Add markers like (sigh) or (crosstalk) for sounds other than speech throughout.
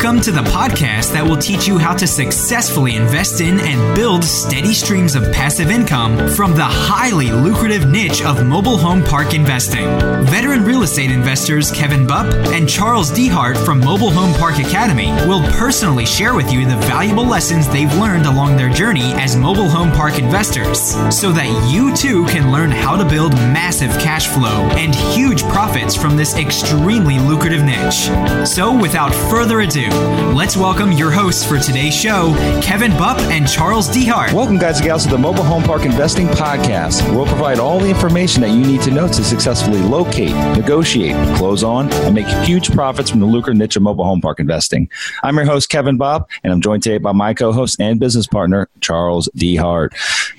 Welcome to the podcast that will teach you how to successfully invest in and build steady streams of passive income from the highly lucrative niche of mobile home park investing. Veteran real estate investors Kevin Bupp and Charles Dehart from Mobile Home Park Academy will personally share with you the valuable lessons they've learned along their journey as mobile home park investors so that you too can learn how to build massive cash flow and huge profits from this extremely lucrative niche. So, without further ado, let's welcome your hosts for today's show, Kevin Bupp and Charles Dehart. Welcome, guys and gals, to the Mobile Home Park Investing Podcast. We'll provide all the information that you need to know to successfully locate, negotiate, close on, and make huge profits from the lucrative niche of mobile home park investing. I'm your host, Kevin Bupp, and I'm joined today by my co host and business partner, Charles Dehart.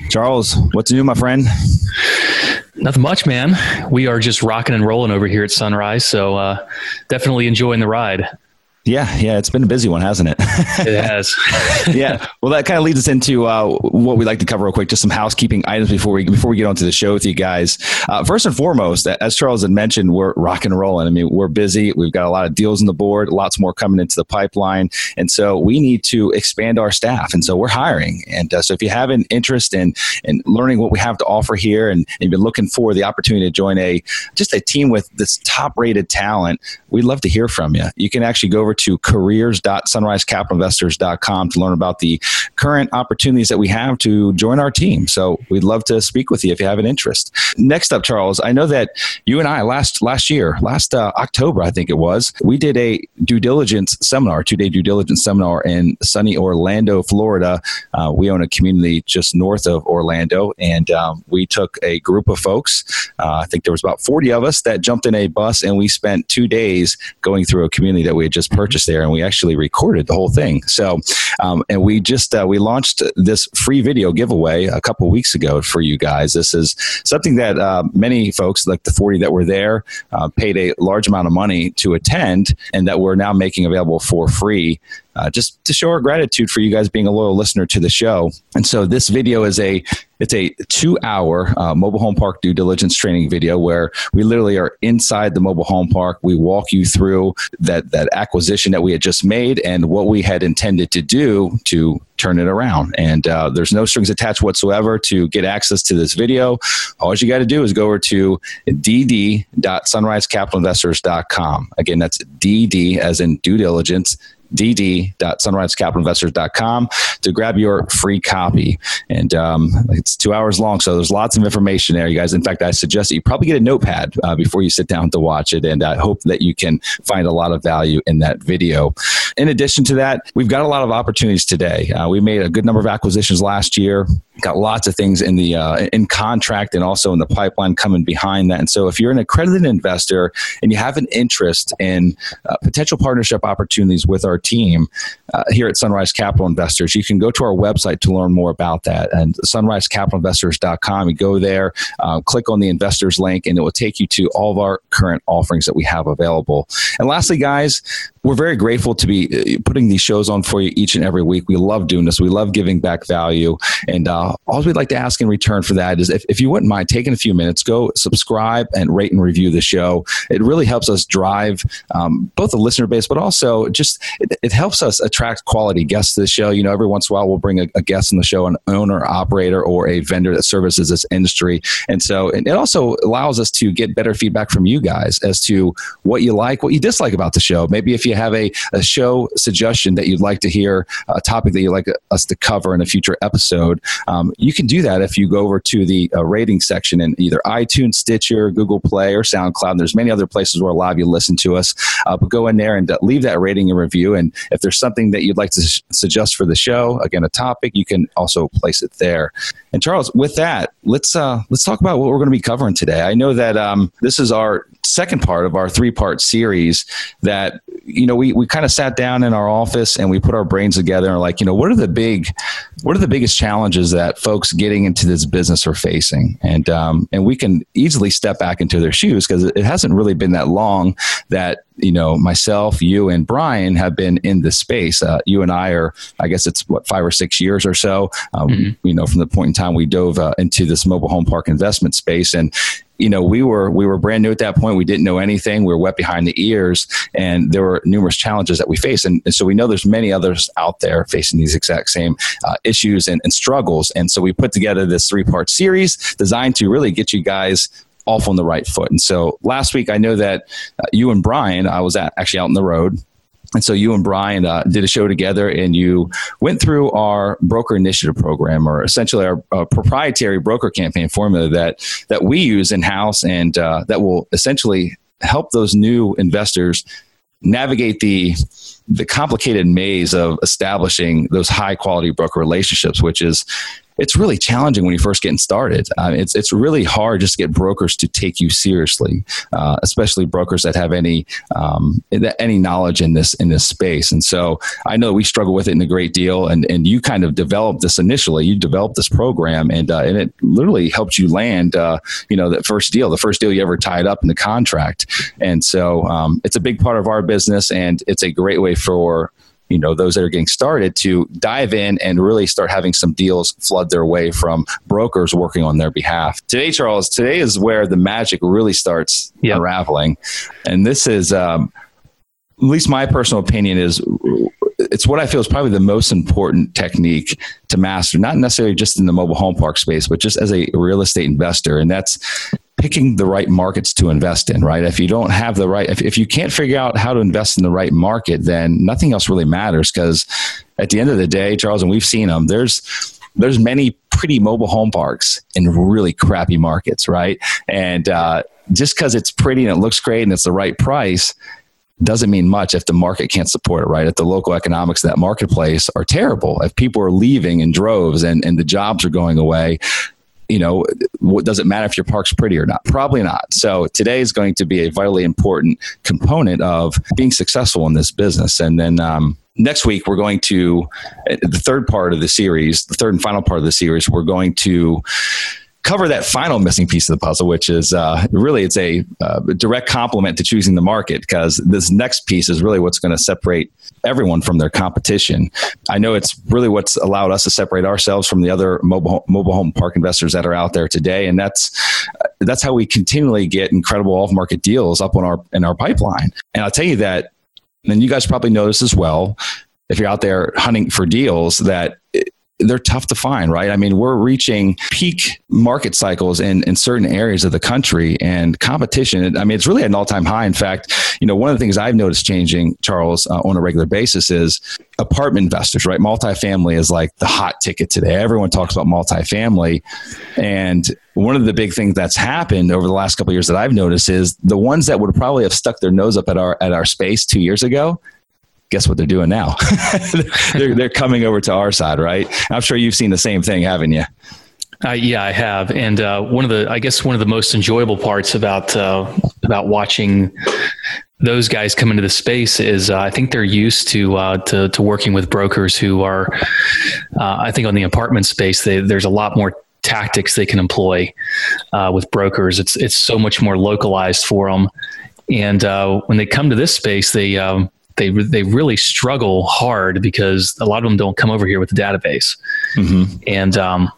Charles, what's new, my friend? Nothing much, man. We are just rocking and rolling over here at Sunrise, so uh, definitely enjoying the ride. Yeah, yeah, it's been a busy one, hasn't it? (laughs) it has. (laughs) yeah. Well, that kind of leads us into uh, what we'd like to cover real quick, just some housekeeping items before we before we get onto the show with you guys. Uh, first and foremost, as Charles had mentioned, we're rock and rolling. I mean, we're busy. We've got a lot of deals on the board, lots more coming into the pipeline, and so we need to expand our staff. And so we're hiring. And uh, so if you have an interest in in learning what we have to offer here, and, and you've been looking for the opportunity to join a just a team with this top rated talent, we'd love to hear from you. You can actually go over to careers.sunrisecapitalinvestors.com to learn about the current opportunities that we have to join our team. So we'd love to speak with you if you have an interest. Next up, Charles, I know that you and I last last year, last uh, October, I think it was, we did a due diligence seminar, two day due diligence seminar in sunny Orlando, Florida. Uh, we own a community just north of Orlando, and um, we took a group of folks. Uh, I think there was about 40 of us that jumped in a bus, and we spent two days going through a community that we had just purchased there, and we actually recorded the whole thing. So, um, and we just uh, we launched this free video giveaway a couple weeks ago for you guys. This is something that uh, many folks, like the forty that were there, uh, paid a large amount of money to attend, and that we're now making available for free uh, just to show our gratitude for you guys being a loyal listener to the show. And so this video is a it's a two hour uh, mobile home park due diligence training video where we literally are inside the mobile home park. We walk you through that that acquisition that we had just made and what we had intended to do to turn it around. And uh, there's no strings attached whatsoever to get access to this video. All you got to do is go over to dd.sunrisecapitalinvestors.com. Again, that's dd as in due diligence dd.sunrisecapitalinvestors.com to grab your free copy. And um, it's two hours long, so there's lots of information there, you guys. In fact, I suggest that you probably get a notepad uh, before you sit down to watch it, and I hope that you can find a lot of value in that video. In addition to that, we've got a lot of opportunities today. Uh, we made a good number of acquisitions last year got lots of things in the uh, in contract and also in the pipeline coming behind that. And so, if you're an accredited investor and you have an interest in uh, potential partnership opportunities with our team uh, here at Sunrise Capital Investors, you can go to our website to learn more about that. And sunrisecapitalinvestors.com. You go there, uh, click on the investors link, and it will take you to all of our current offerings that we have available. And lastly, guys, we're very grateful to be uh, putting these shows on for you each and every week. We love doing this. We love giving back value. And uh, all we'd like to ask in return for that is if, if you wouldn't mind taking a few minutes, go subscribe and rate and review the show. It really helps us drive um, both the listener base, but also just it, helps us attract quality guests to the show. You know, every once in a while we'll bring a, a guest on the show, an owner, operator, or a vendor that services this industry. And so it also allows us to get better feedback from you guys as to what you like, what you dislike about the show. Maybe if you have a, a show suggestion that you'd like to hear, a topic that you'd like us to cover in a future episode, um, you can do that if you go over to the uh, rating section in either iTunes, Stitcher, Google Play, or SoundCloud. And there's many other places where a lot of you listen to us. Uh, but go in there and uh, leave that rating and review. And if there's something that you'd like to suggest for the show, again, a topic, you can also place it there. And Charles, with that, let's uh, let's talk about what we're going to be covering today. I know that um, this is our second part of our three part series that you know we, we kind of sat down in our office and we put our brains together and like you know what are the big what are the biggest challenges that folks getting into this business are facing? And um, and we can easily step back into their shoes because it hasn't really been that long that you know myself you and brian have been in this space. Uh, you and i are i guess it's what five or six years or so. Um, mm-hmm. you know from the point in time we dove uh, into this mobile home park investment space and you know, we were we were brand new at that point. We didn't know anything. We were wet behind the ears, and there were numerous challenges that we faced. And, and so we know there's many others out there facing these exact same uh, issues and, and struggles. And so we put together this three part series designed to really get you guys off on the right foot. And so last week, I know that uh, you and Brian, I was at, actually out on the road and so you and Brian uh, did a show together, and you went through our broker initiative program, or essentially our uh, proprietary broker campaign formula that that we use in house, and uh, that will essentially help those new investors navigate the the complicated maze of establishing those high quality broker relationships, which is it's really challenging when you're first getting started. Uh, it's it's really hard just to get brokers to take you seriously, uh, especially brokers that have any um, any knowledge in this in this space. And so I know we struggle with it in a great deal. And and you kind of developed this initially. You developed this program, and uh, and it literally helped you land uh, you know that first deal, the first deal you ever tied up in the contract. And so um, it's a big part of our business, and it's a great way for you know those that are getting started to dive in and really start having some deals flood their way from brokers working on their behalf. Today, Charles, today is where the magic really starts yep. unraveling, and this is. Um, at least my personal opinion is it's what I feel is probably the most important technique to master, not necessarily just in the mobile home park space, but just as a real estate investor. And that's picking the right markets to invest in, right? If you don't have the right, if, if you can't figure out how to invest in the right market, then nothing else really matters. Because at the end of the day, Charles, and we've seen them, there's there's many pretty mobile home parks in really crappy markets, right? And uh, just because it's pretty and it looks great and it's the right price doesn't mean much if the market can't support it, right? If the local economics of that marketplace are terrible, if people are leaving in droves and, and the jobs are going away, you know, what does it matter if your park's pretty or not? Probably not. So today is going to be a vitally important component of being successful in this business. And then um, next week we're going to the third part of the series, the third and final part of the series. We're going to cover that final missing piece of the puzzle, which is uh, really it's a uh, direct complement to choosing the market because this next piece is really what's going to separate everyone from their competition. I know it's really what's allowed us to separate ourselves from the other mobile mobile home park investors that are out there today, and that's uh, that's how we continually get incredible off market deals up on our in our pipeline. And I'll tell you that, and you guys probably notice as well if you're out there hunting for deals that they're tough to find, right? I mean, we're reaching peak market cycles in, in certain areas of the country and competition. I mean, it's really at an all time high. In fact, you know, one of the things I've noticed changing, Charles, uh, on a regular basis is apartment investors, right? Multifamily is like the hot ticket today. Everyone talks about multifamily. And one of the big things that's happened over the last couple years that I've noticed is the ones that would probably have stuck their nose up at our, at our space two years ago guess what they're doing now? (laughs) they're, they're coming over to our side, right? I'm sure you've seen the same thing, haven't you? Uh, yeah, I have, and uh, one of the, I guess, one of the most enjoyable parts about uh, about watching those guys come into the space is uh, I think they're used to, uh, to to working with brokers who are, uh, I think, on the apartment space, they, there's a lot more tactics they can employ with brokers. It's it's so much more localized for them, and when they come to this space, they um, they they really struggle hard because a lot of them don't come over here with the database, mm-hmm. and um,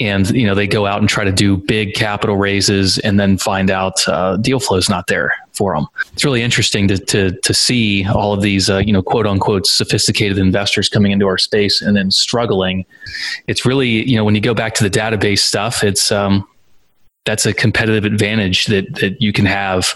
and you know they go out and try to do big capital raises and then find out uh, deal flow is not there for them. It's really interesting to to to see all of these uh, you know quote unquote sophisticated investors coming into our space and then struggling. It's really you know when you go back to the database stuff, it's um, that's a competitive advantage that that you can have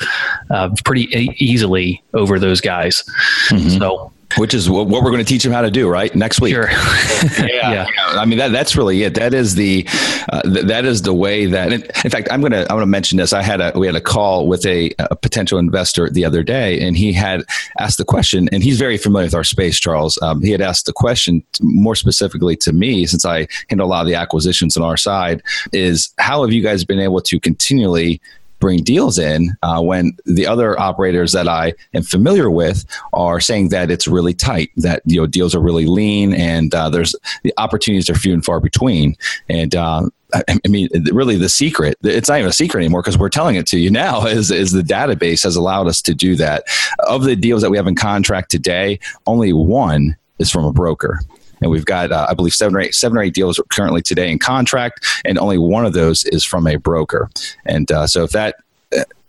uh, pretty e- easily over those guys. Mm-hmm. So which is what we're going to teach them how to do right next week. Sure. (laughs) yeah. yeah. I mean that that's really it. That is the uh, th- that is the way that. In fact, I'm gonna I'm gonna mention this. I had a we had a call with a, a, potential investor the other day, and he had asked the question, and he's very familiar with our space, Charles. Um, he had asked the question more specifically to me, since I handle a lot of the acquisitions on our side, is how have you guys been able to continually bring deals in uh, when the other operators that I am familiar with are saying that it's really tight, that you know deals are really lean, and uh, there's the opportunities are few and far between. And uh, I mean, really, the secret, it's not even a secret anymore because we're telling it to you now, (laughs) is, is the database has allowed us to do that. Of the deals that we have in contract today, only one is from a broker. And we've got uh, I believe seven or eight seven or eight deals currently today in contract, and only one of those is from a broker. And uh, so if that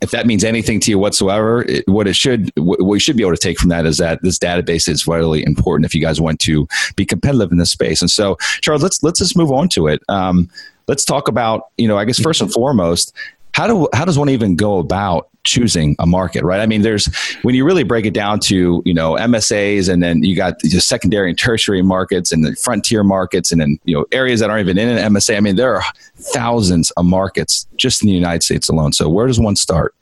if that means anything to you whatsoever, it, what it should, what we should be able to take from that is that this database is vitally important if you guys want to be competitive in this space. And so, Charles, let's let's just move on to it. Um, let's talk about, you know, I guess first and foremost, how do how does one even go about choosing a market, right? I mean, there's when you really break it down to you know MSAs, and then you got the secondary and tertiary markets, and the frontier markets, and then you know areas that aren't even in an MSA. I mean, there are thousands of markets just in the United States alone. So where does one start?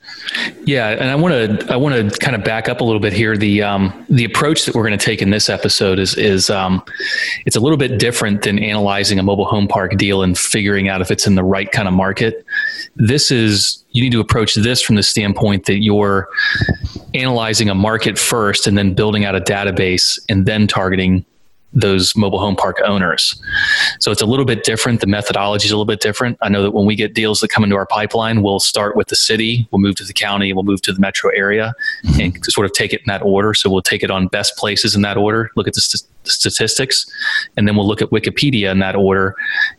Yeah, and I want to I want to kind of back up a little bit here. The um, the approach that we're going to take in this episode is is um, it's a little bit different than analyzing a mobile home park deal and figuring out if it's in the right kind of market. This is you need to approach this from the standpoint that you're analyzing a market first and then building out a database and then targeting those mobile home park owners. So it's a little bit different. The methodology is a little bit different. I know that when we get deals that come into our pipeline, we'll start with the city, we'll move to the county, we'll move to the metro area mm-hmm. and sort of take it in that order. So we'll take it on best places in that order, look at the, st- statistics, and then we'll look at Wikipedia in that order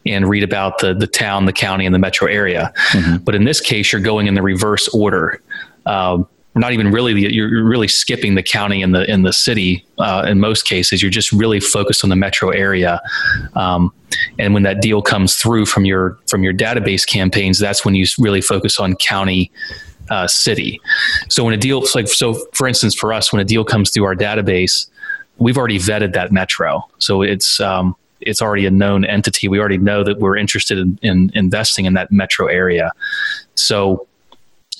and read about the, the town, the county, and the metro area. Mm-hmm. But in this case, you're going in the reverse order. Um, not even really you're really skipping the county and the in the city uh, in most cases. You're just really focused on the metro area. Um, and when that deal comes through from your from your database campaigns that's when you really focus on county uh, city. So when a deal like so for instance for us when a deal comes through our database we've already vetted that metro. So it's um, it's already a known entity. We already know that we're interested in, in investing in that metro area. So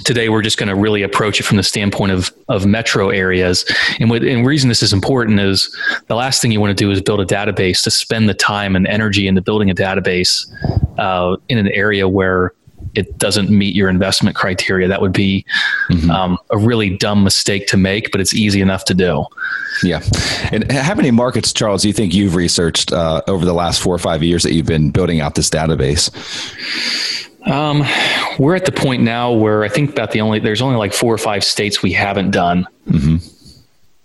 today we're just going to really approach it from the standpoint of, of metro areas. And, with, and the reason this is important is the last thing you want to do is build a database to spend the time and energy into building a database uh, in an area where it doesn't meet your investment criteria. That would be mm-hmm. um, a really dumb mistake to make but it's easy enough to do. Yeah. And how many markets charles do you think you've researched uh, over the last four or five years that you've been building out this database um, we're at the point now where I think about the only there's only like four or five states we haven't done. Mm-hmm.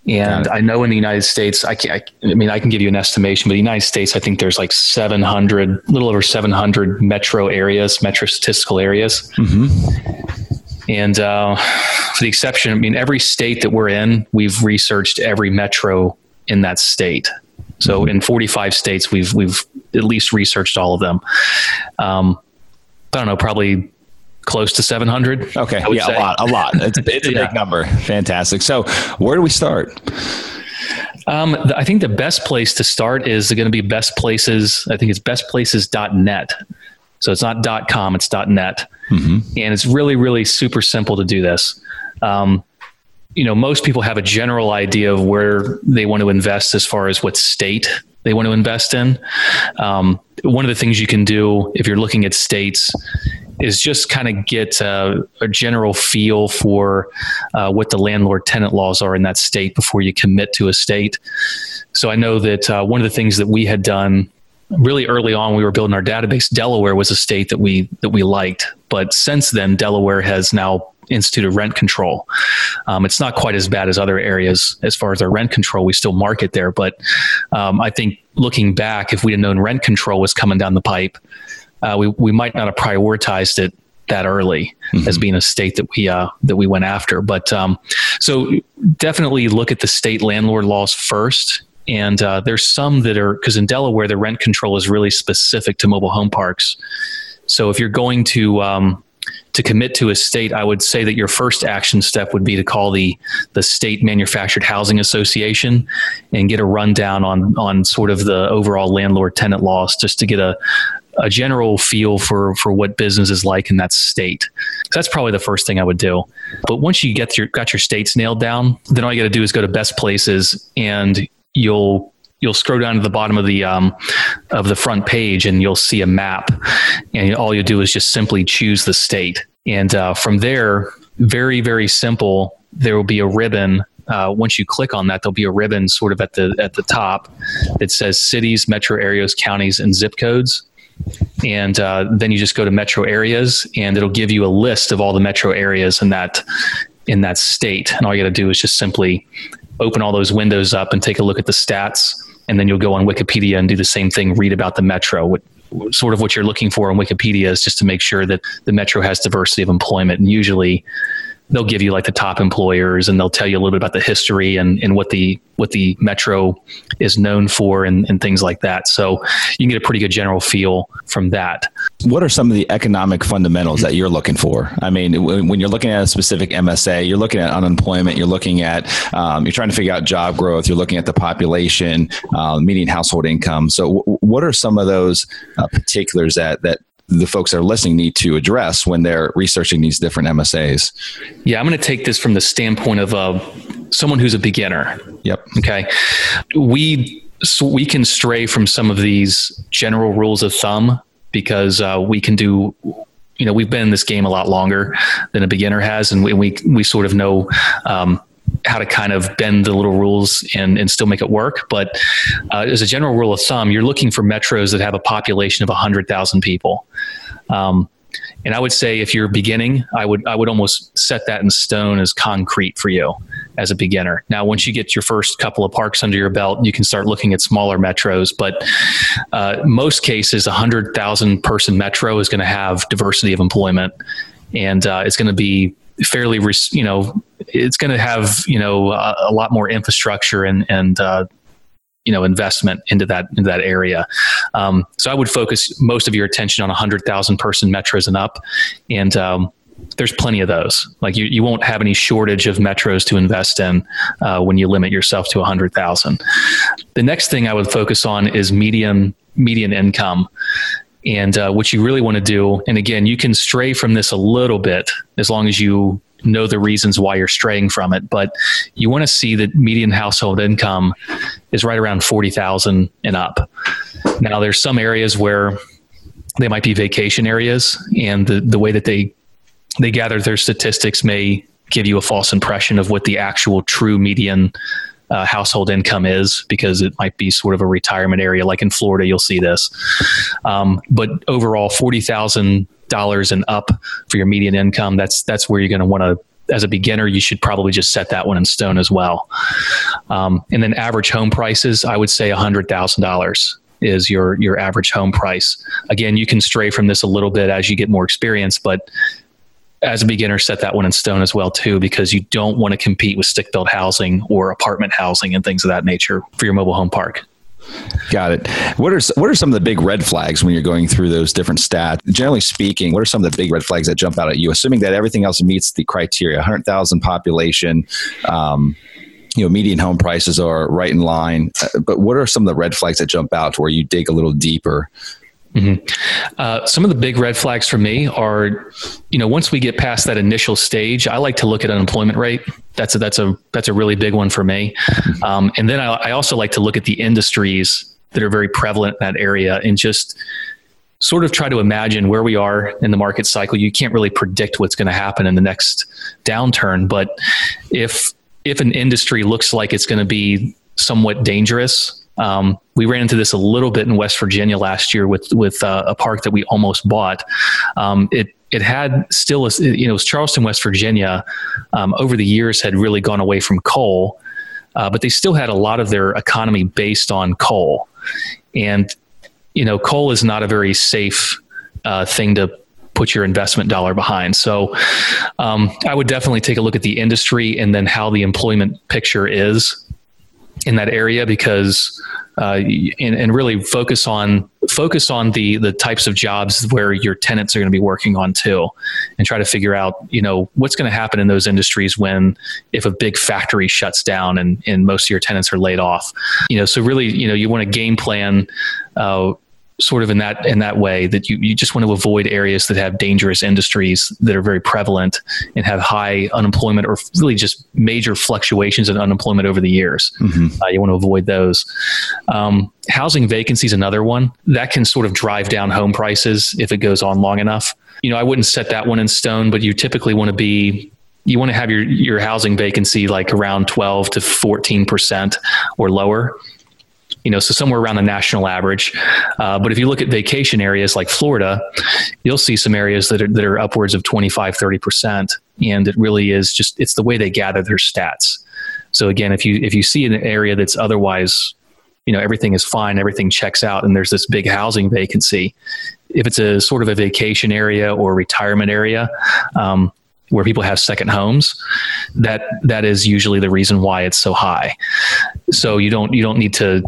And I know in the United States, I, can, I, I, mean, I can give you an estimation, but the United States, I think there's like 700, a little over 700 metro areas, metro statistical areas. Mm-hmm. And uh, for the exception, I mean, every state that we're in, we've researched every metro in that state. So mm-hmm. in 45 states, we've we've at least researched all of them. Um, I don't know, probably close to 700. Okay. Yeah, say. a lot, a lot. It's, it's a (laughs) yeah. big number. Fantastic. So where do we start? Um, I think the best place to start is going to be best places. I think it's bestplaces.net. So it's not .com, it's .net. Mm-hmm. And it's really, really super simple to do this. Um, you know, most people have a general idea of where they want to invest as far as what state they want to invest in. Um, one of the things you can do if you're looking at states is just kind of get a, a, general feel for uh, what the landlord tenant laws are in that state before you commit to a state. So I know that uh, one of the things that we had done really early on we were building our database delaware was a state that we that we liked but since then delaware has now instituted rent control um, it's not quite as bad as other areas as far as our rent control we still market there but um, i think looking back if we had known rent control was coming down the pipe uh, we, we might not have prioritized it that early mm-hmm. as being a state that we uh, that we went after. But um, so definitely look at the state landlord laws first and uh, there's some that are because in Delaware the rent control is really specific to mobile home parks. So if you're going to um, to commit to a state, I would say that your first action step would be to call the the state manufactured housing association and get a rundown on on sort of the overall landlord tenant laws, just to get a a general feel for for what business is like in that state. That's probably the first thing I would do. But once you get your got your states nailed down, then all you got to do is go to best places and you'll you'll scroll down to the bottom of the um, of the front page and you'll see a map. And all you do is just simply choose the state. And uh, from there very very simple there will be a ribbon uh, once you click on that there'll be a ribbon sort of at the at the top that says cities metro areas counties and zip codes. And uh, then you just go to metro areas and it'll give you a list of all the metro areas in that in that state. And all you got to do is just simply open all those windows up and take a look at the stats and then you'll go on Wikipedia and do the same thing, read about the metro. What, sort of what you're looking for on Wikipedia is just to make sure that the metro has diversity of employment. And usually they'll give you like the top employers and they'll tell you a little bit about the history and, and what the what the metro is known for and, and things like that. So you can get a pretty good general feel from that. What are some of the economic fundamentals that you're looking for? I mean when you're looking at a specific msa you're looking at unemployment you're looking at um, you're trying to figure out job growth you're looking at the population uh, median household income. So w- what are some of those uh, particulars that that the folks that are listening need to address when they're researching these different MSAs? Yeah, I'm going to take this from the standpoint of uh, someone who's a beginner. Yep. Okay. We so we can stray from some of these general rules of thumb because uh, we can do you know we've been in this game a lot longer than a beginner has and we we, we sort of know um, how to kind of bend the little rules and, and still make it work. But uh, as a general rule of thumb, you're looking for metros that have a population of 100,000 people. Um, and I would say if you're beginning, I would I would almost set that in stone as concrete for you as a beginner. Now, once you get your first couple of parks under your belt, you can start looking at smaller metros. But uh, most cases, a hundred thousand person metro is going to have diversity of employment, and uh, it's going to be fairly, you know, it's going to have you know a, a, lot more infrastructure and and uh, you know investment into that into that area. Um, so I would focus most of your attention on a hundred thousand person metros and up, and um, there's plenty of those. Like you, you won't have any shortage of metros to invest in uh, when you limit yourself to a hundred thousand. The next thing I would focus on is median median income. And uh, what you really want to do, and again, you can stray from this a little bit as long as you know the reasons why you're straying from it. But you want to see that median household income is right around 40,000 and up. Now there's some areas where they might be vacation areas and the, the way that they, they gather their statistics may give you a false impression of what the actual true median uh, household income is because it might be sort of a retirement area. Like in Florida, you'll see this. Um, but overall, forty thousand dollars and up for your median income. That's that's where you're going to want to. As a beginner, you should probably just set that one in stone as well. Um, and then average home prices, I would say hundred thousand dollars is your your average home price. Again, you can stray from this a little bit as you get more experience, but as a beginner, set that one in stone as well too, because you don't want to compete with stick built housing or apartment housing and things of that nature for your mobile home park. Got it. What are what are some of the big red flags when you're going through those different stats? Generally speaking, what are some of the big red flags that jump out at you? Assuming that everything else meets the criteria, 100,000 population, um, you know, median home prices are right in line. Uh, but what are some of the red flags that jump out where you dig a little deeper Mm-hmm. Uh, some of the big red flags for me are, you know, once we get past that initial stage, I like to look at unemployment rate. That's a, that's a that's a really big one for me. Um, and then I, I also like to look at the industries that are very prevalent in that area and just sort of try to imagine where we are in the market cycle. You can't really predict what's going to happen in the next downturn, but if if an industry looks like it's going to be somewhat dangerous um, we ran into this a little bit in West Virginia last year with with uh, a park that we almost bought. Um, it it had still, a, you know, it was Charleston, West Virginia. Um, over the years, had really gone away from coal, uh, but they still had a lot of their economy based on coal, and you know, coal is not a very safe uh, thing to put your investment dollar behind. So um, I would definitely take a look at the industry and then how the employment picture is in that area because uh, and, and, really focus on focus on the the types of jobs where your tenants are going to be working on too and try to figure out you know what's going to happen in those industries when if a big factory shuts down and, and most of your tenants are laid off. You know so really you know you want to game plan uh, sort of in that in that way that you, you just want to avoid areas that have dangerous industries that are very prevalent and have high unemployment or really just major fluctuations in unemployment over the years. Mm-hmm. Uh, you want to avoid those. Um, housing vacancy is another one that can sort of drive down home prices if it goes on long enough. You know, I wouldn't set that one in stone, but you typically want to be you want to have your your housing vacancy like around 12 to 14 percent or lower you know, so somewhere around the national average. Uh, but if you look at vacation areas like Florida, you'll see some areas that are, that are upwards of 25, 30%. And it really is just, it's the way they gather their stats. So again, if you, if you see an area that's otherwise you know everything is fine, everything checks out, and there's this big housing vacancy. If it's a sort of a vacation area or retirement area, um, where people have second homes, that that is usually the reason why it's so high. So you don't you don't need to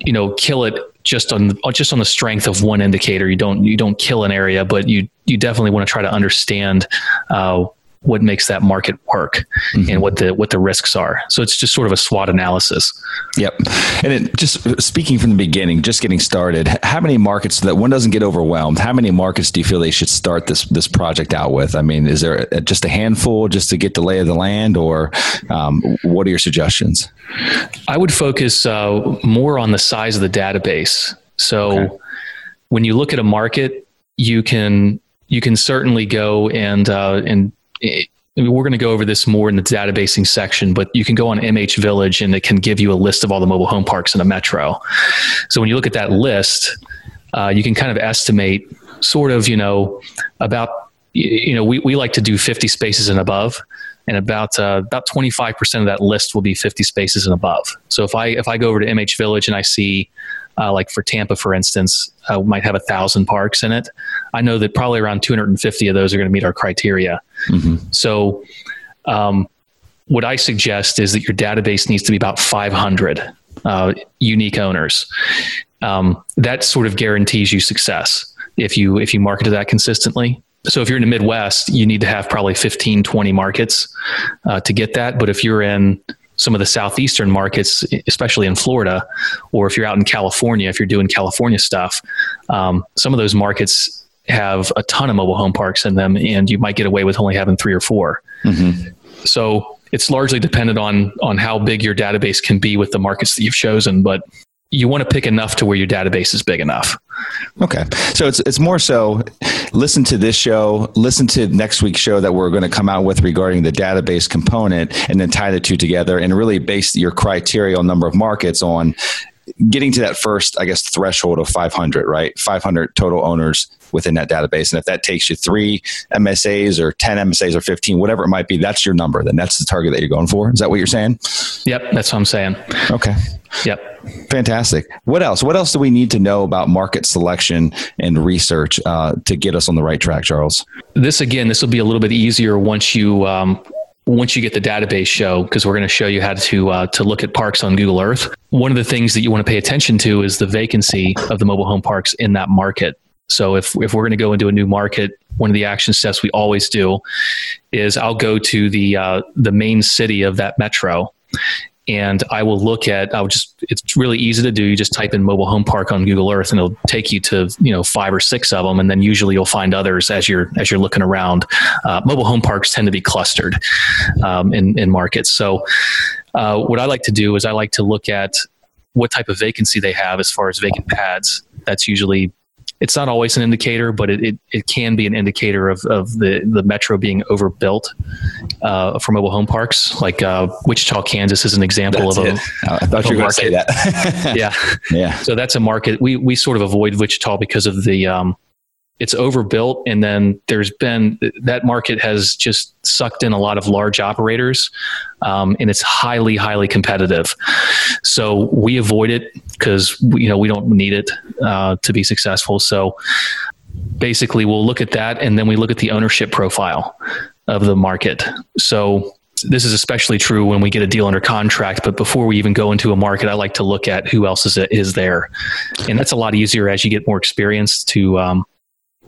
you know kill it just on just on the strength of one indicator. You don't you don't kill an area, but you you definitely want to try to understand uh, what makes that market work mm-hmm. and what the what the risks are. So it's just sort of a SWOT analysis. Yep. And it, just speaking from the beginning, just getting started, how many markets that one doesn't get overwhelmed? How many markets do you feel they should start this this project out with? I mean, is there a, just a handful just to get the lay of the land, or um, what are your suggestions? I would focus uh, more on the size of the database. So okay. when you look at a market, you can you can certainly go and uh, and it, we're going to go over this more in the databasing section, but you can go on MH Village and it can give you a list of all the mobile home parks in a metro. So when you look at that list, uh, you can kind of estimate sort of, you know, about, you know, we, we like to do 50 spaces and above and about uh, about 25% of that list will be 50 spaces and above. So if I if I go over to MH Village and I see uh, like for Tampa, for instance, uh, might have a thousand parks in it. I know that probably around 250 of those are going to meet our criteria. Mm-hmm. So, um, what I suggest is that your database needs to be about 500 uh, unique owners. Um, that sort of guarantees you success if you if you market to that consistently. So if you're in the Midwest, you need to have probably 15, 20 markets uh, to get that. But if you're in some of the southeastern markets, especially in Florida, or if you're out in California, if you're doing California stuff, um, some of those markets have a ton of mobile home parks in them, and you might get away with only having three or 4 mm-hmm. So it's largely dependent on on how big your database can be with the markets that you've chosen, but you want to pick enough to where your database is big enough. Okay. So it's it's more so listen to this show, listen to next week's show that we're going to come out with regarding the database component and then tie the two together and really base your criteria on number of markets on getting to that first, I guess, threshold of 500, right? 500 total owners within that database. And if that takes you three MSAs or 10 MSAs or 15, whatever it might be, that's your number. Then that's the target that you're going for. Is that what you're saying? Yep. That's what I'm saying. Okay. Yep. Fantastic. What else? What else do we need to know about market selection and research uh, to get us on the right track, Charles? This again, this will be a little bit easier once you um, once you get the database show because we're going to show you how to uh, to look at parks on Google Earth. One of the things that you want to pay attention to is the vacancy of the mobile home parks in that market. So if if we're going to go into a new market, one of the action steps we always do is I'll go to the uh, the main city of that metro and I will look at. I'll just. It's really easy to do. You just type in mobile home park on Google Earth, and it'll take you to you know five or six of them, and then usually you'll find others as you're as you're looking around. Uh, mobile home parks tend to be clustered um, in in markets. So, uh, what I like to do is I like to look at what type of vacancy they have as far as vacant pads. That's usually it's not always an indicator, but it, it, it, can be an indicator of, of the, the metro being overbuilt uh, for mobile home parks. Like uh, Wichita, Kansas is an example that's of a, I thought you were going to say that. (laughs) (laughs) yeah. Yeah. So that's a market. We, we sort of avoid Wichita because of the, um, it's overbuilt and then there's been that market has just sucked in a lot of large operators um, and it's highly highly competitive. So we avoid it because you know we don't need it uh, to be successful. So basically we'll look at that and then we look at the ownership profile of the market. So this is especially true when we get a deal under contract. But before we even go into a market, I like to look at who else is is there, and that's a lot easier as you get more experience to um,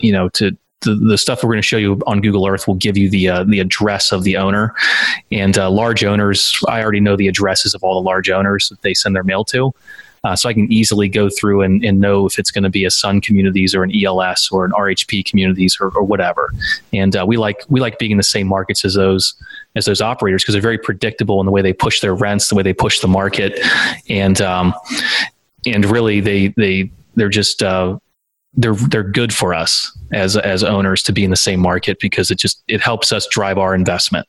you know, to the, the stuff we're going to show you on Google Earth will give you the uh, the address of the owner, and uh, large owners. I already know the addresses of all the large owners that they send their mail to, uh, so I can easily go through and, and know if it's going to be a Sun Communities or an ELS or an RHP Communities or, or whatever. And uh, we like we like being in the same markets as those as those operators because they're very predictable in the way they push their rents, the way they push the market, and um, and really they they they're just uh, they're they're good for us as as owners to be in the same market because it just it helps us drive our investment.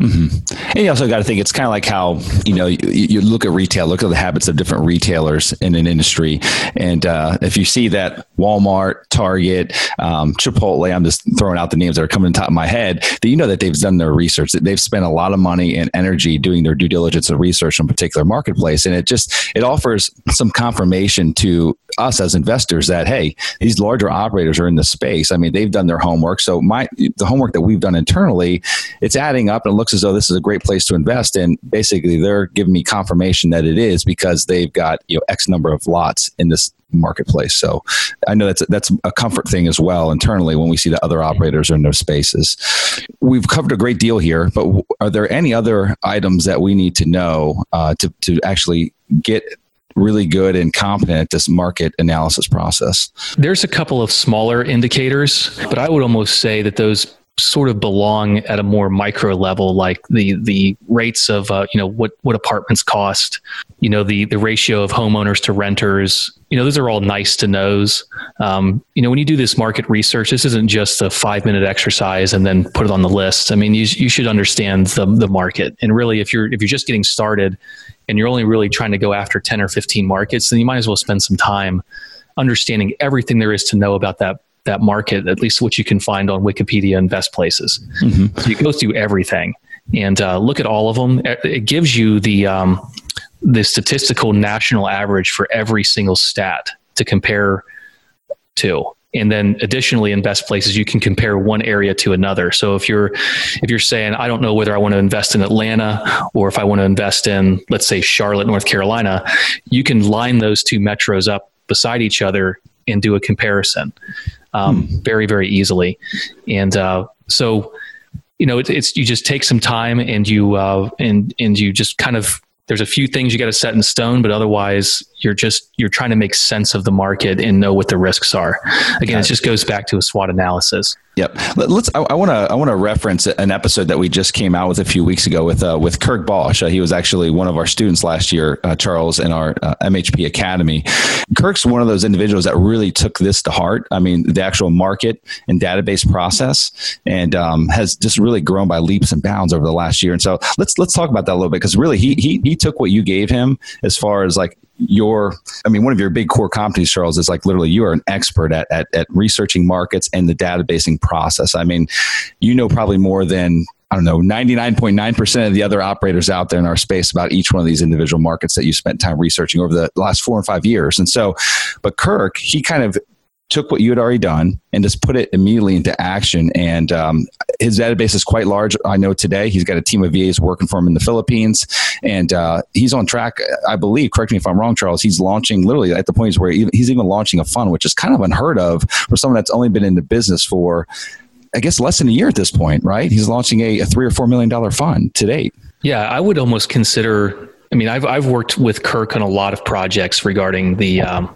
Mm-hmm. And you also got to think it's kind of like how you know you, you, look at retail, look at the habits of different retailers in an industry, and uh, if you see that Walmart, Target, um, Chipotle, I'm just throwing out the names that are coming to top of my head, that you know that they've done their research, that they've spent a lot of money and energy doing their due diligence and research on a particular marketplace, and it just it offers some confirmation to us as investors that hey, these larger operators are in the space. I mean, they've done their homework. So my the homework that we've done internally, it's adding up and it looks as though this is a great place to invest. And basically, they're giving me confirmation that it is because they've got you know X number of lots in this marketplace. So I know that's a, that's a comfort thing as well internally when we see that other operators are in those spaces. We've covered a great deal here, but are there any other items that we need to know uh, to to actually get really good and competent at this market analysis process? There's a couple of smaller indicators, but I would almost say that those sort of belong at a more micro level, like the the rates of uh, you know what what apartments cost, you know the the ratio of homeowners to renters. You know those are all nice to knows. Um, you know when you do this market research, this isn't just a five minute exercise and then put it on the list. I mean you you should understand the the market and really if you're if you're just getting started and you're only really trying to go after 10 or 15 markets, then you might as well spend some time understanding everything there is to know about that that market, at least what you can find on Wikipedia and best places. Mm-hmm. So you go through everything and uh, look at all of them. It gives you the um, the statistical national average for every single stat to compare to and then additionally in best places you can compare one area to another so if you're if you're saying i don't know whether i want to invest in atlanta or if i want to invest in let's say charlotte north carolina you can line those two metros up beside each other and do a comparison um, hmm. very very easily and uh, so you know it, it's you just take some time and you uh, and and you just kind of there's a few things you got to set in stone, but otherwise you're just you're trying to make sense of the market and know what the risks are. Again, it just goes back to a SWOT analysis. Yep. Let's. I want to. I want to reference an episode that we just came out with a few weeks ago with uh, with Kirk Bosch. Uh, he was actually one of our students last year, uh, Charles, in our uh, MHP Academy. Kirk's one of those individuals that really took this to heart. I mean, the actual market and database process, and um, has just really grown by leaps and bounds over the last year. And so let's let's talk about that a little bit because really he he he took what you gave him as far as like your i mean one of your big core competencies charles is like literally you are an expert at, at, at researching markets and the databasing process i mean you know probably more than I don't know, 99.9% of the other operators out there in our space about each one of these individual markets that you spent time researching over the last four and five years. And so, but Kirk, he kind of took what you had already done and just put it immediately into action. And um, his database is quite large. I know today he's got a team of VAs working for him in the Philippines, and uh, he's on track. I believe. Correct me if I'm wrong, Charles. He's launching literally at the point where he's even launching a fund, which is kind of unheard of for someone that's only been in the business for, I guess, less than a year at this point. Right? He's launching a, a three or four million dollar fund to date. Yeah, I would almost consider I mean, I've I've worked with Kirk on a lot of projects regarding the um,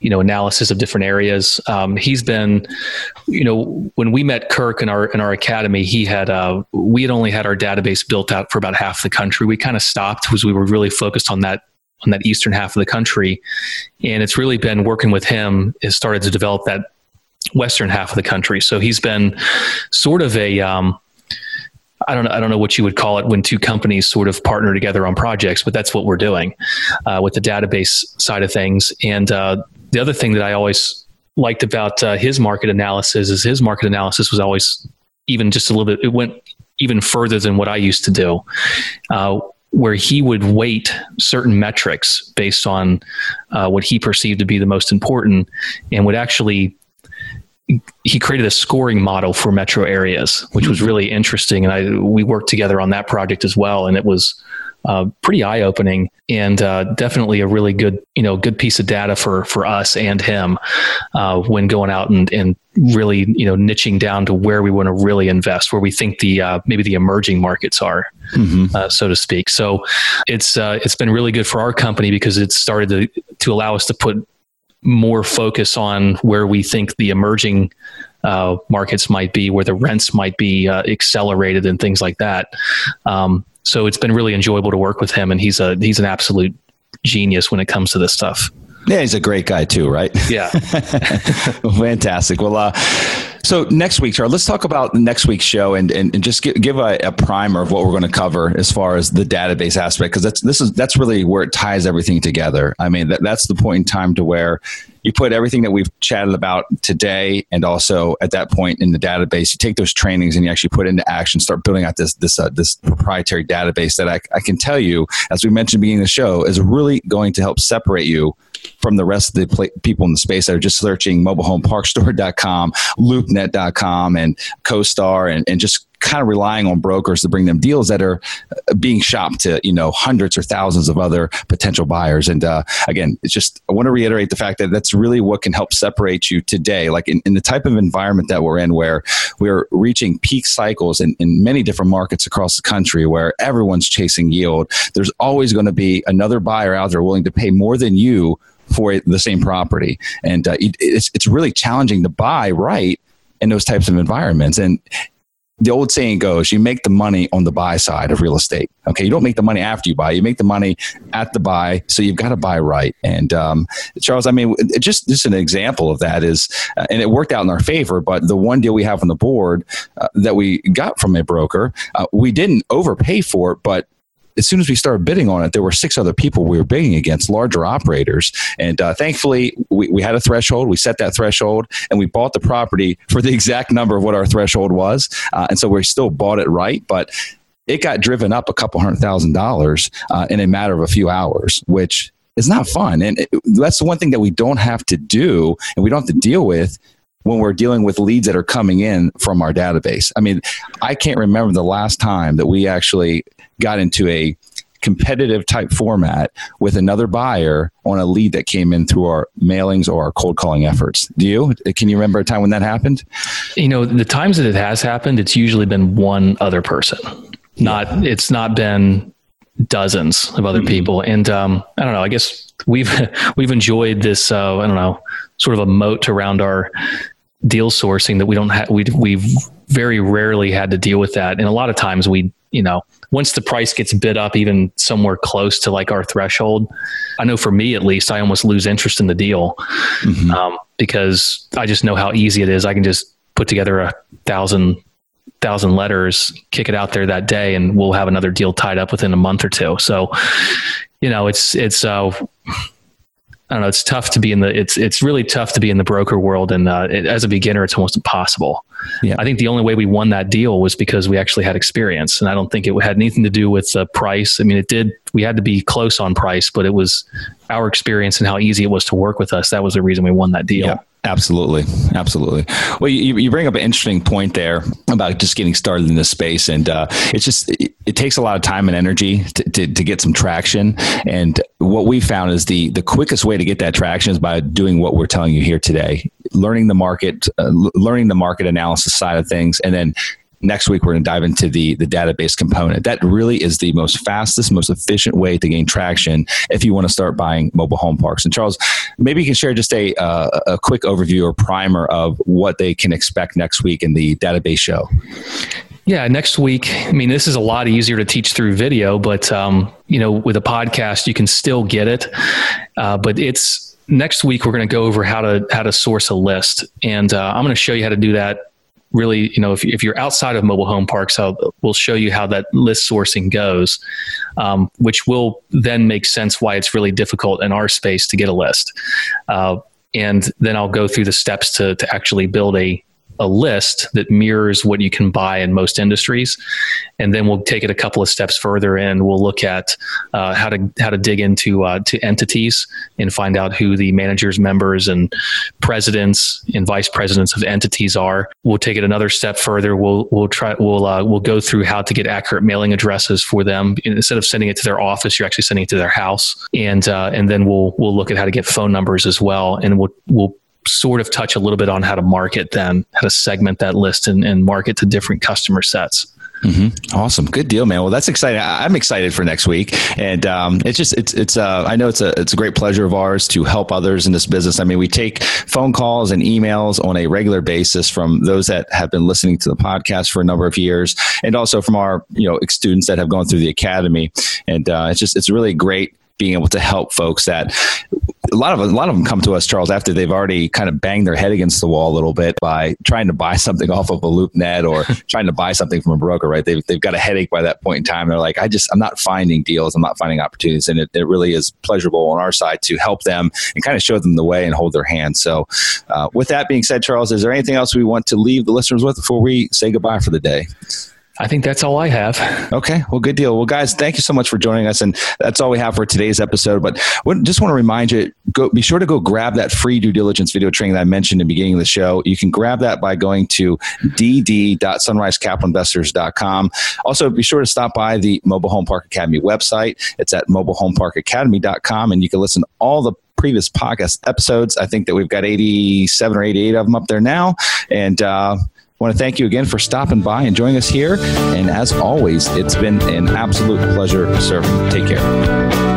you know analysis of different areas. Um, he's been, you know, when we met Kirk in our in our academy, he had uh, we had only had our database built out for about half the country. We kind of stopped because we were really focused on that on that eastern half of the country, and it's really been working with him has started to develop that western half of the country. So he's been sort of a um, I don't know, I don't know what you would call it when two companies sort of partner together on projects, but that's what we're doing uh, with the database side of things. And uh, the other thing that I always liked about uh, his market analysis is his market analysis was always even just a little bit. It went even further than what I used to do, uh, where he would weight certain metrics based on uh, what he perceived to be the most important, and would actually he created a scoring model for metro areas, which was really interesting. And I we worked together on that project as well, and it was uh, pretty eye opening and uh, definitely a really good you know good piece of data for for us and him uh, when going out and and really you know niching down to where we want to really invest, where we think the uh, maybe the emerging markets are, mm-hmm. Uh, so to speak. So it's uh, it's been really good for our company because it started to to allow us to put more focus on where we think the emerging uh, markets might be, where the rents might be uh, accelerated, and things like that. Um, so it's been really enjoyable to work with him, and he's a he's an absolute genius when it comes to this stuff. Yeah, he's a great guy too, right? Yeah, (laughs) fantastic. Well, uh, So next week, Charles, let's talk about next week's show and, and, and just give, give a, a, primer of what we're going to cover as far as the database aspect, because that's this is that's really where it ties everything together. I mean, that, that's the point in time to where you put everything that we've chatted about today and also at that point in the database you take those trainings and you actually put into action start building out this this uh, this proprietary database that I, I can tell you as we mentioned beginning of the show is really going to help separate you from the rest of the pl- people in the space that are just searching mobilehomeparkstore.com, loopnet.com, and CoStar, and, and just kind of relying on brokers to bring them deals that are uh, being shopped to you know hundreds or thousands of other potential buyers and uh, again it's just i want to reiterate the fact that that's really what can help separate you today like in, in the type of environment that we're in where we're reaching peak cycles in, in many different markets across the country where everyone's chasing yield there's always going to be another buyer out there willing to pay more than you for the same property. And uh, it, it's, it's really challenging to buy right in those types of environments. And the old saying goes, you make the money on the buy side of real estate. Okay. You don't make the money after you buy, you make the money at the buy. So you've got to buy right. And um, Charles, I mean, just, just an example of that is, uh, and it worked out in our favor, but the one deal we have on the board uh, that we got from a broker, uh, we didn't overpay for it, but as soon as we started bidding on it, there were six other people we were bidding against, larger operators. And uh, thankfully, we, we had a threshold. We set that threshold and we bought the property for the exact number of what our threshold was. Uh, and so we still bought it right. But it got driven up a couple hundred thousand dollars uh, in a matter of a few hours, which is not fun. And it, that's the one thing that we don't have to do and we don't have to deal with when we're dealing with leads that are coming in from our database. I mean, I can't remember the last time that we actually got into a competitive type format with another buyer on a lead that came in through our mailings or our cold calling efforts. Do you? Can you remember a time when that happened? You know, the times that it has happened, it's usually been one other person. Not yeah. it's not been dozens of other mm-hmm. people. And um, I don't know, I guess we've (laughs) we've enjoyed this uh, I don't know, sort of a moat around our deal sourcing that we don't have we we've very rarely had to deal with that. And a lot of times we, you know, once the price gets bid up even somewhere close to like our threshold, I know for me at least, I almost lose interest in the deal mm-hmm. um, because I just know how easy it is. I can just put together a thousand thousand letters, kick it out there that day, and we'll have another deal tied up within a month or two. So, you know, it's it's uh, I don't know. It's tough to be in the. It's it's really tough to be in the broker world, and uh, it, as a beginner, it's almost impossible. Yeah. I think the only way we won that deal was because we actually had experience, and I don't think it had anything to do with the price. I mean, it did. We had to be close on price, but it was our experience and how easy it was to work with us. That was the reason we won that deal. Yeah. Absolutely, absolutely. Well, you, you bring up an interesting point there about just getting started in this space, and uh, it's just it, it, takes a lot of time and energy to, to, to, get some traction. And what we found is the the quickest way to get that traction is by doing what we're telling you here today, learning the market, uh, learning the market analysis side of things, and then next week we're going to dive into the the database component that really is the most fastest most efficient way to gain traction if you want to start buying mobile home parks and charles maybe you can share just a uh, a quick overview or primer of what they can expect next week in the database show yeah, next week. I mean, this is a lot easier to teach through video, but um, you know, with a podcast, you can still get it. Uh, but it's next week. We're going to go over how to how to source a list, and uh, I'm going to show you how to do that really, you know, if, if you're outside of mobile home parks, I'll, we'll show you how that list sourcing goes, um, which will then make sense why it's really difficult in our space to get a list. Uh, and then I'll go through the steps to, to actually build a a list that mirrors what you can buy in most industries, and then we'll take it a couple of steps further, and we'll look at uh, how to how to dig into uh, to entities and find out who the managers, members, and presidents and vice presidents of entities are. We'll take it another step further. We'll we'll try we'll uh, we'll go through how to get accurate mailing addresses for them. Instead of sending it to their office, you're actually sending it to their house, and uh, and then we'll we'll look at how to get phone numbers as well, and we'll we'll sort of touch a little bit on how to market then, how to segment that list and, and market to different customer sets. Mm-hmm. Awesome, good deal, man. Well, that's exciting. I'm excited for next week, and um, it's just it's it's. Uh, I know it's a it's a great pleasure of ours to help others in this business. I mean, we take phone calls and emails on a regular basis from those that have been listening to the podcast for a number of years, and also from our you know students that have gone through the academy. And uh, it's just it's really great being able to help folks that a lot of a lot of them come to us, Charles, after they've already kind of banged their head against the wall a little bit by trying to buy something off of a LoopNet or (laughs) trying to buy something from a broker. Right? They've they've got a headache by that point in time. They're like, I just I'm not finding deals. I'm not finding opportunities, and it, it really is pleasurable on our side to help them and kind of show them the way and hold their hand. So, uh, with that being said, Charles, is there anything else we want to leave the listeners with before we say goodbye for the day? I think that's all I have. Okay. Well, good deal. Well, guys, thank you so much for joining us. And that's all we have for today's episode. But just want to remind you, go, be sure to go grab that free due diligence video training that I mentioned in the beginning of the show. You can grab that by going to dd.sunrisecapitalinvestors.com. Also, be sure to stop by the Mobile Home Park Academy website. It's at mobilehomeparkacademy.com. And you can listen all the previous podcast episodes. I think that we've got 87 or 88 of them up there now. And, uh, I want to thank you again for stopping by and joining us here. And as always, it's been an absolute pleasure serving. Take care.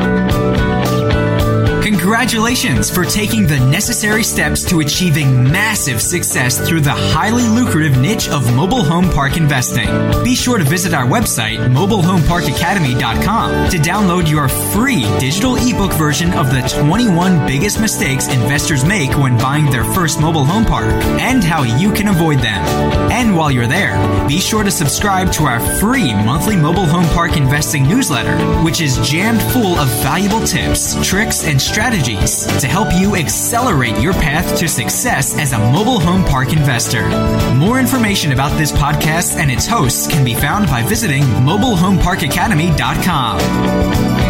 Congratulations for taking the necessary steps to achieving massive success through the highly lucrative niche of mobile home park investing. Be sure to visit our website, mobilehomeparkacademy.com, to download your free digital ebook version of the 21 biggest mistakes investors make when buying their first mobile home park and how you can avoid them. And while you're there, be sure to subscribe to our free monthly mobile home park investing newsletter, which is jammed full of valuable tips, tricks, and strategies strategies to help you accelerate your path to success as a mobile home park investor. More information about this podcast and its hosts can be found by visiting mobilehomeparkacademy.com.